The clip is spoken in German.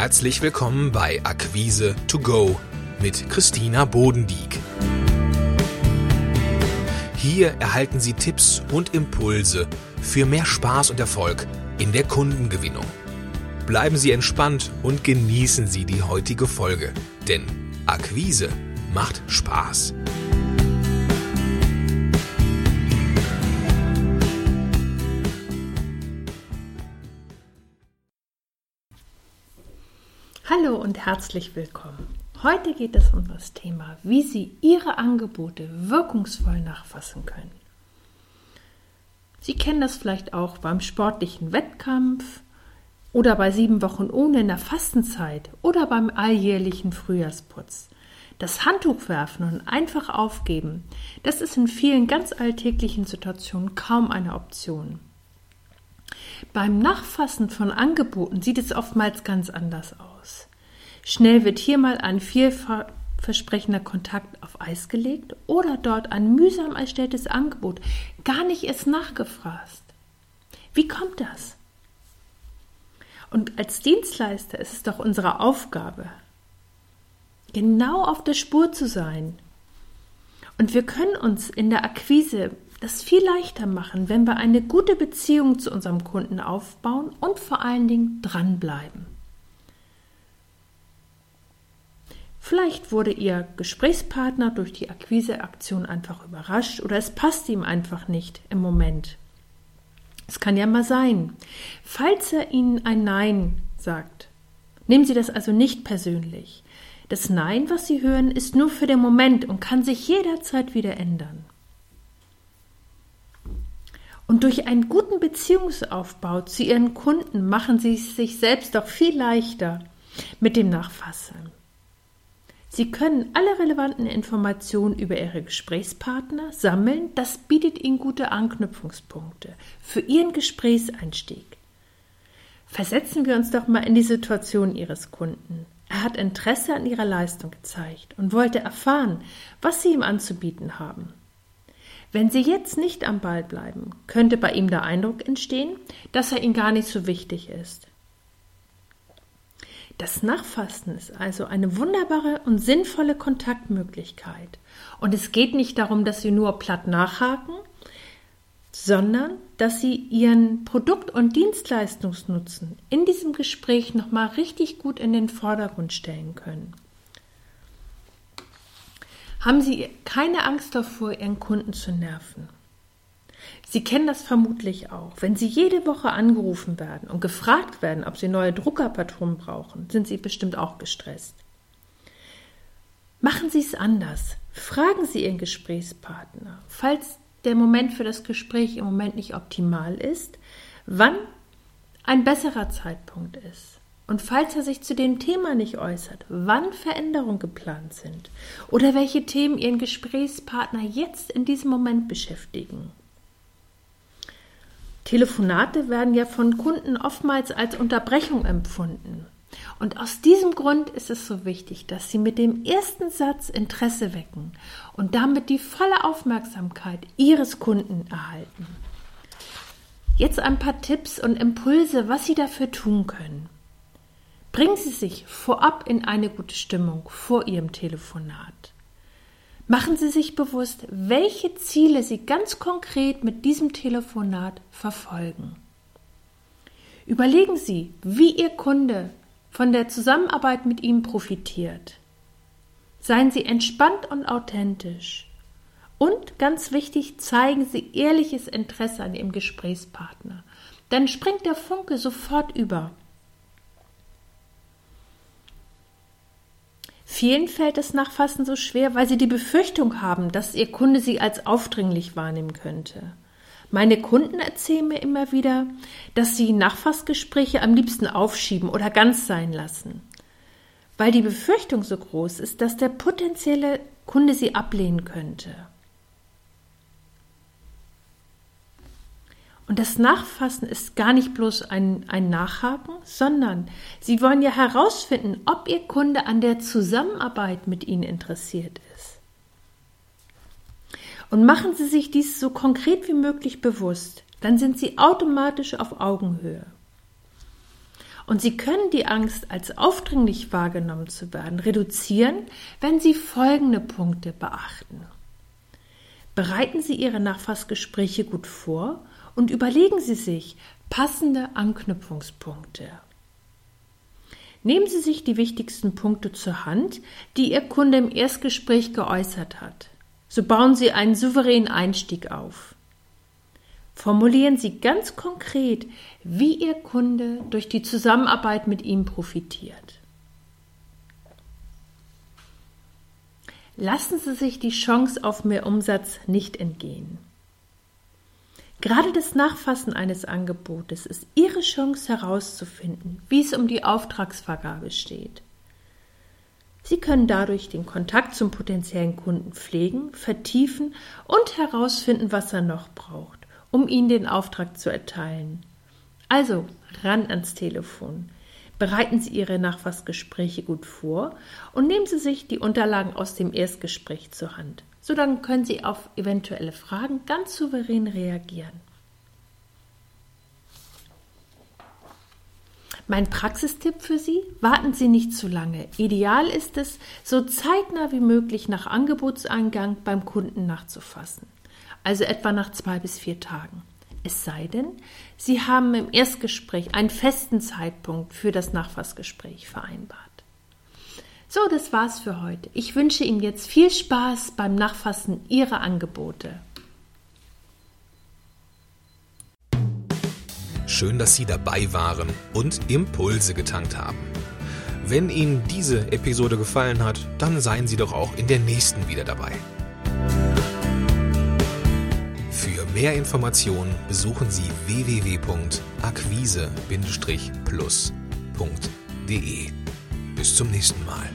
Herzlich willkommen bei Akquise to go mit Christina Bodendieck. Hier erhalten Sie Tipps und Impulse für mehr Spaß und Erfolg in der Kundengewinnung. Bleiben Sie entspannt und genießen Sie die heutige Folge, denn Akquise macht Spaß. Hallo und herzlich willkommen. Heute geht es um das Thema, wie Sie Ihre Angebote wirkungsvoll nachfassen können. Sie kennen das vielleicht auch beim sportlichen Wettkampf oder bei sieben Wochen ohne in der Fastenzeit oder beim alljährlichen Frühjahrsputz. Das Handtuch werfen und einfach aufgeben, das ist in vielen ganz alltäglichen Situationen kaum eine Option. Beim Nachfassen von Angeboten sieht es oftmals ganz anders aus. Schnell wird hier mal ein vielversprechender Kontakt auf Eis gelegt oder dort ein mühsam erstelltes Angebot gar nicht erst nachgefragt. Wie kommt das? Und als Dienstleister ist es doch unsere Aufgabe, genau auf der Spur zu sein. Und wir können uns in der Akquise das viel leichter machen, wenn wir eine gute Beziehung zu unserem Kunden aufbauen und vor allen Dingen dranbleiben. Vielleicht wurde Ihr Gesprächspartner durch die Akquiseaktion einfach überrascht oder es passt ihm einfach nicht im Moment. Es kann ja mal sein. Falls er Ihnen ein Nein sagt, nehmen Sie das also nicht persönlich. Das Nein, was Sie hören, ist nur für den Moment und kann sich jederzeit wieder ändern. Und durch einen guten Beziehungsaufbau zu Ihren Kunden machen Sie es sich selbst auch viel leichter mit dem Nachfassen. Sie können alle relevanten Informationen über Ihre Gesprächspartner sammeln. Das bietet Ihnen gute Anknüpfungspunkte für Ihren Gesprächseinstieg. Versetzen wir uns doch mal in die Situation Ihres Kunden. Er hat Interesse an Ihrer Leistung gezeigt und wollte erfahren, was Sie ihm anzubieten haben. Wenn Sie jetzt nicht am Ball bleiben, könnte bei ihm der Eindruck entstehen, dass er Ihnen gar nicht so wichtig ist. Das Nachfassen ist also eine wunderbare und sinnvolle Kontaktmöglichkeit. Und es geht nicht darum, dass Sie nur platt nachhaken, sondern dass Sie Ihren Produkt- und Dienstleistungsnutzen in diesem Gespräch nochmal richtig gut in den Vordergrund stellen können. Haben Sie keine Angst davor, Ihren Kunden zu nerven. Sie kennen das vermutlich auch. Wenn Sie jede Woche angerufen werden und gefragt werden, ob Sie neue Druckerpatronen brauchen, sind Sie bestimmt auch gestresst. Machen Sie es anders. Fragen Sie Ihren Gesprächspartner, falls der Moment für das Gespräch im Moment nicht optimal ist, wann ein besserer Zeitpunkt ist. Und falls er sich zu dem Thema nicht äußert, wann Veränderungen geplant sind oder welche Themen Ihren Gesprächspartner jetzt in diesem Moment beschäftigen. Telefonate werden ja von Kunden oftmals als Unterbrechung empfunden. Und aus diesem Grund ist es so wichtig, dass Sie mit dem ersten Satz Interesse wecken und damit die volle Aufmerksamkeit Ihres Kunden erhalten. Jetzt ein paar Tipps und Impulse, was Sie dafür tun können. Bringen Sie sich vorab in eine gute Stimmung vor Ihrem Telefonat. Machen Sie sich bewusst, welche Ziele Sie ganz konkret mit diesem Telefonat verfolgen. Überlegen Sie, wie Ihr Kunde von der Zusammenarbeit mit ihm profitiert. Seien Sie entspannt und authentisch. Und ganz wichtig, zeigen Sie ehrliches Interesse an Ihrem Gesprächspartner. Dann springt der Funke sofort über Vielen fällt das Nachfassen so schwer, weil sie die Befürchtung haben, dass ihr Kunde sie als aufdringlich wahrnehmen könnte. Meine Kunden erzählen mir immer wieder, dass sie Nachfassgespräche am liebsten aufschieben oder ganz sein lassen, weil die Befürchtung so groß ist, dass der potenzielle Kunde sie ablehnen könnte. Und das Nachfassen ist gar nicht bloß ein, ein Nachhaken, sondern Sie wollen ja herausfinden, ob Ihr Kunde an der Zusammenarbeit mit Ihnen interessiert ist. Und machen Sie sich dies so konkret wie möglich bewusst, dann sind Sie automatisch auf Augenhöhe. Und Sie können die Angst, als aufdringlich wahrgenommen zu werden, reduzieren, wenn Sie folgende Punkte beachten. Bereiten Sie Ihre Nachfassgespräche gut vor und überlegen Sie sich passende Anknüpfungspunkte. Nehmen Sie sich die wichtigsten Punkte zur Hand, die Ihr Kunde im Erstgespräch geäußert hat. So bauen Sie einen souveränen Einstieg auf. Formulieren Sie ganz konkret, wie Ihr Kunde durch die Zusammenarbeit mit ihm profitiert. Lassen Sie sich die Chance auf mehr Umsatz nicht entgehen. Gerade das Nachfassen eines Angebotes ist Ihre Chance herauszufinden, wie es um die Auftragsvergabe steht. Sie können dadurch den Kontakt zum potenziellen Kunden pflegen, vertiefen und herausfinden, was er noch braucht um Ihnen den Auftrag zu erteilen. Also ran ans Telefon. Bereiten Sie Ihre Nachfassgespräche gut vor und nehmen Sie sich die Unterlagen aus dem Erstgespräch zur Hand. So dann können Sie auf eventuelle Fragen ganz souverän reagieren. Mein Praxistipp für Sie, warten Sie nicht zu lange. Ideal ist es, so zeitnah wie möglich nach Angebotseingang beim Kunden nachzufassen also etwa nach zwei bis vier Tagen. Es sei denn, Sie haben im Erstgespräch einen festen Zeitpunkt für das Nachfassgespräch vereinbart. So, das war's für heute. Ich wünsche Ihnen jetzt viel Spaß beim Nachfassen Ihrer Angebote. Schön, dass Sie dabei waren und Impulse getankt haben. Wenn Ihnen diese Episode gefallen hat, dann seien Sie doch auch in der nächsten wieder dabei. Mehr Informationen besuchen Sie www.akquise-plus.de. Bis zum nächsten Mal.